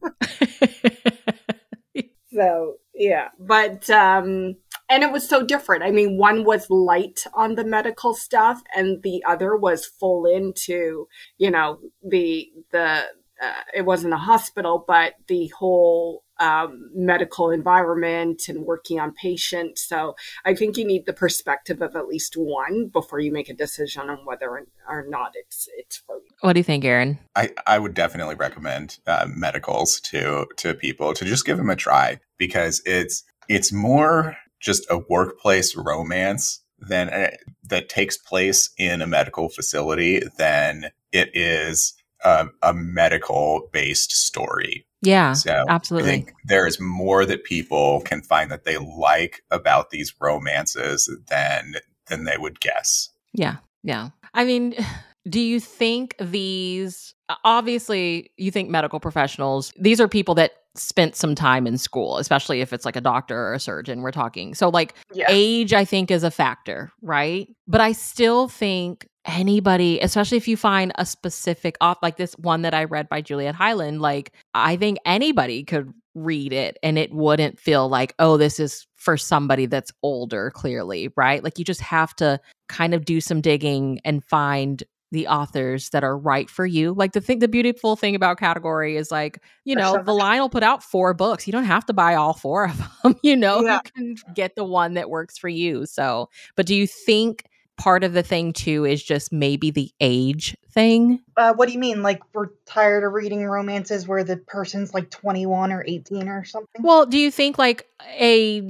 so yeah but um and it was so different. I mean one was light on the medical stuff and the other was full into you know the the uh, it wasn't a hospital but the whole um, medical environment and working on patients. So i think you need the perspective of at least one before you make a decision on whether or, or not it's it's for you. What do you think, Erin? I, I would definitely recommend uh, medicals to to people to just give them a try because it's it's more just a workplace romance than uh, that takes place in a medical facility than it is a, a medical based story. Yeah, So I absolutely. think there is more that people can find that they like about these romances than than they would guess. Yeah, yeah. I mean, do you think these obviously you think medical professionals, these are people that spent some time in school, especially if it's like a doctor or a surgeon we're talking. So like yeah age I think is a factor, right? But I still think anybody, especially if you find a specific off like this one that I read by Juliette Hyland, like I think anybody could read it and it wouldn't feel like, oh, this is for somebody that's older, clearly, right? Like you just have to kind of do some digging and find the authors that are right for you. Like the thing, the beautiful thing about category is like, you know, sure. the line will put out four books. You don't have to buy all four of them. You know, Yeah. you can get the one that works for you. So, but do you think part of the thing too is just maybe the age thing? uh, what do you mean like we're tired of reading romances where the person's like 21 or 18 or something Well, do you think like a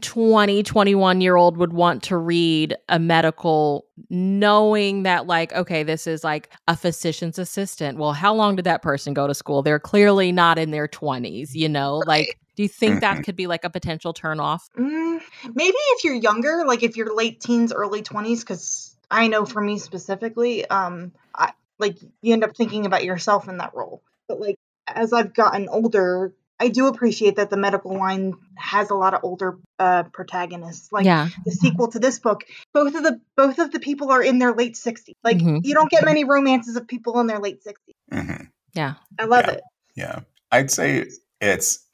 20, 21 year old would want to read a medical knowing that, like, okay, this is like a physician's assistant? Well, how long did that person go to school? They're clearly not in their 20s, you know? Like, do you think that could be like a potential turnoff? Mm, maybe if you're younger, like if you're late teens, early 20s, because I know for me specifically, um, I, like you end up thinking about yourself in that role. But like as I've gotten older, I do appreciate that the medical line has a lot of older uh, protagonists. Like yeah. the sequel to this book, both of the both of the people are in their late 60s. Like Mhm. you don't get many romances of people in their late 60s. Mhm. Yeah. I love Yeah. it. Yeah. I'd say it's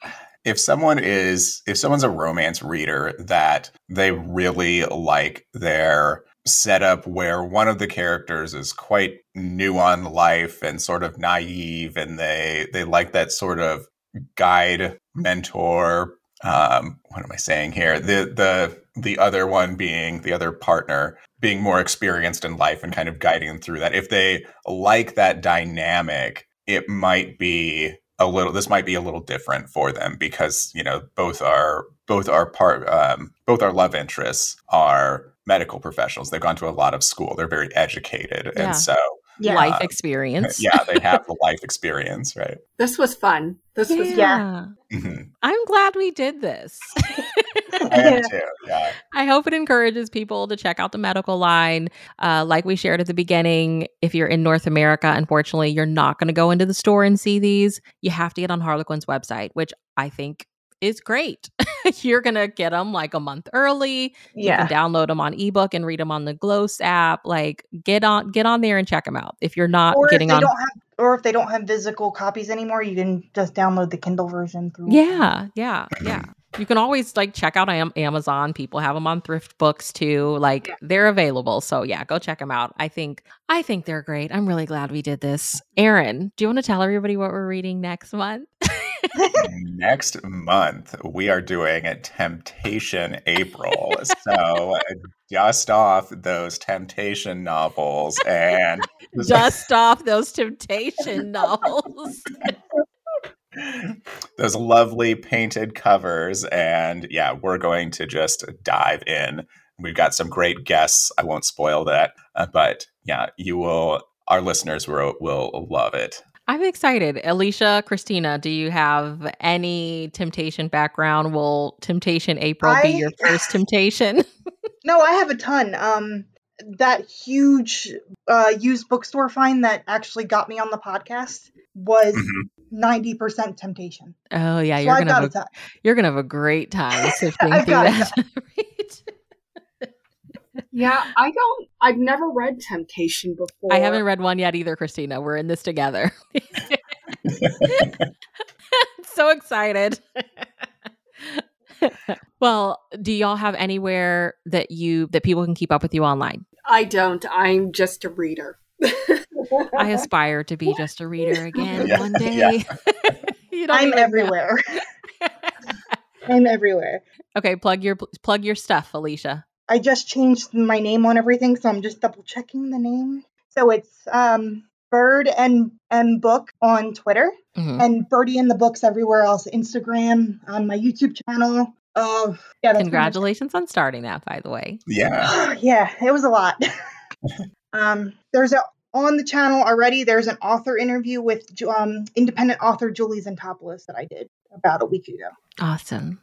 if someone is if someone's a romance reader that they really like their setup where one of the characters is quite new on life and sort of naive and they they like that sort of guide mentor um what am i saying here? The the the other one being the other partner being more experienced in life and kind of guiding them through that. If they like that dynamic it might be a little this might be a little different for them because you know both are both are part um, both our love interests are medical professionals they've gone to a lot of school they're very educated Yeah. and so Yeah. Life Uh, experience. yeah they have the life experience right This was fun. This was Yeah. Mhm. I'm glad we did this. i am too yeah I hope it encourages people to check out the medical line. Uh, like we shared at the beginning, if you're in North America, unfortunately, you're not going to go into the store and see these. You have to get on Harlequin's website, which I think is great. you're going to get them like a month early. Yeah. You can download them on ebook and read them on the Gloss app. Like get on get on there and check them out. If you're not Or getting on don't have or if they don't have physical copies anymore, you can just download the Kindle version through Yeah, yeah, yeah. You can always like check out Amazon. People have them on thrift books too. Like Yeah. they're available. So yeah, go check them out. I think I think they're great. I'm really glad we did this. Erin, do you want to tell everybody what we're reading next month? next month we are doing a temptation april. So dust off those temptation novels and Dust off those temptation novels. those lovely painted covers. And yeah we're going to just dive in. We've got some great guests. I won't spoil that. Uh, but yeah you will our listeners will, will love it I'm excited. Alicia, Christina, do you have any temptation background? Will Temptation April be your first temptation? No, I have a ton. Um, that huge uh, used bookstore find that actually got me on the podcast was Mhm. ninety percent temptation. Oh yeah, So you're gonna have a a. You're gonna have a great time sifting through that. Yeah, I don't. I've never read Temptation before. I haven't read one yet either, Christina. We're in this together. so excited. well, do y'all have anywhere that you that people can keep up with you online? I don't. I'm just a reader. I aspire to be just a reader again Yeah, one yeah. day. You don't I'm everywhere. I'm everywhere. okay, plug your plug your stuff, Alicia. I just changed my name on everything, so I'm just double checking the name. So it's um, Bird and and Book on Twitter, Mhm. and Birdie and the Books everywhere else. Instagram, on my YouTube channel. Uh, yeah, that's pretty much it. Congratulations on starting that, by the way. yeah yeah, it was a lot. um, there's a on the channel already. There's an author interview with um, independent author Julie Zantopoulos that I did about a week ago. Awesome.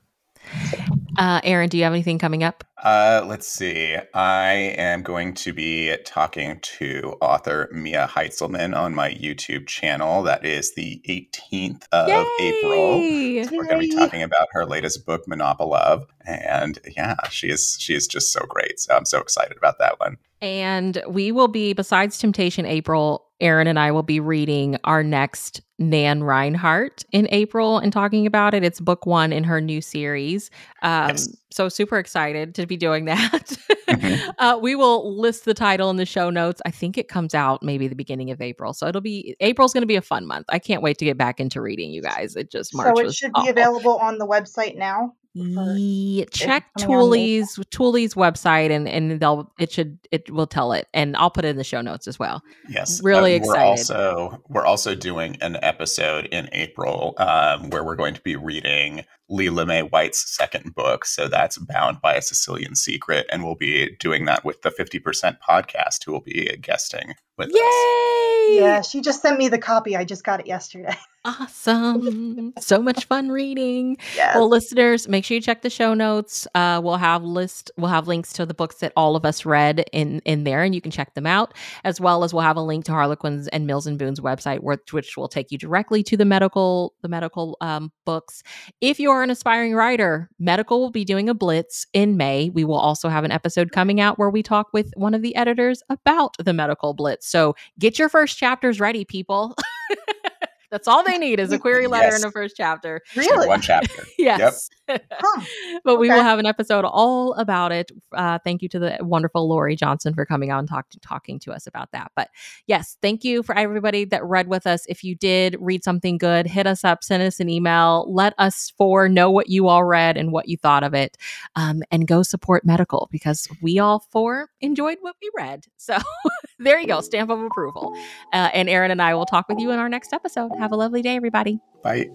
Uh, Erin, do you have anything coming up? Uh, let's see. I am going to be talking to author Mia Heintzelman on my YouTube channel. That is the 18th of April. Yay! We're going to be talking about her latest book, Monopolove, and yeah, she is she is just so great. So I'm so excited about that one. And we will be, besides Temptation April, Erin and I will be reading our next Nan Reinhardt in April and talking about it. It's book one in her new series. Um, Yes. So super excited to be doing that. Mhm. uh, we will list the title in the show notes. I think it comes out maybe the beginning of April. So it'll be, April's going to be a fun month. I can't wait to get back into reading, you guys. It just March so it should be available on the website now. Check coming on the- Tule's Tule's website and and they'll it should it will tell it. And I'll put it in the show notes as well. Yes, Really uh, We're also we're also doing an episode in April um, where we're going to be reading Lela May Wight's second book. So that's Bound by a Sicilian Secret, and we'll be doing that with the Fifty Percent Podcast, who will be guesting with us. Yay! Yeah, she just sent me the copy. I just got it yesterday. Awesome. so much fun reading. Yes. Well, listeners, make sure you check the show notes. Uh, we'll have list we'll have links to the books that all of us read in in there and you can check them out as well as we'll have a link to Harlequin's and Mills and Boon's website which, which will take you directly to the medical the medical um, books. If you are an aspiring writer, Medical will be doing a blitz in May. We will also have an episode coming out where we talk with one of the editors about the medical blitz. So, get your first chapters ready, people. That's all they need is a query letter Yes. and a first chapter. really? One chapter. Yes. Huh. but we will have an episode all about it. Uh, thank you to the wonderful Lori Johnson for coming out and talk, talking to us about that. But yes, thank you for everybody that read with us. If you did read something good, hit us up, send us an email, let us four know what you all read and what you thought of it, um, and go support medical because we all four enjoyed what we read. So there you go, stamp of approval. Uh, and Erin and I will talk with you in our next episode. Have a lovely day, everybody. Bye.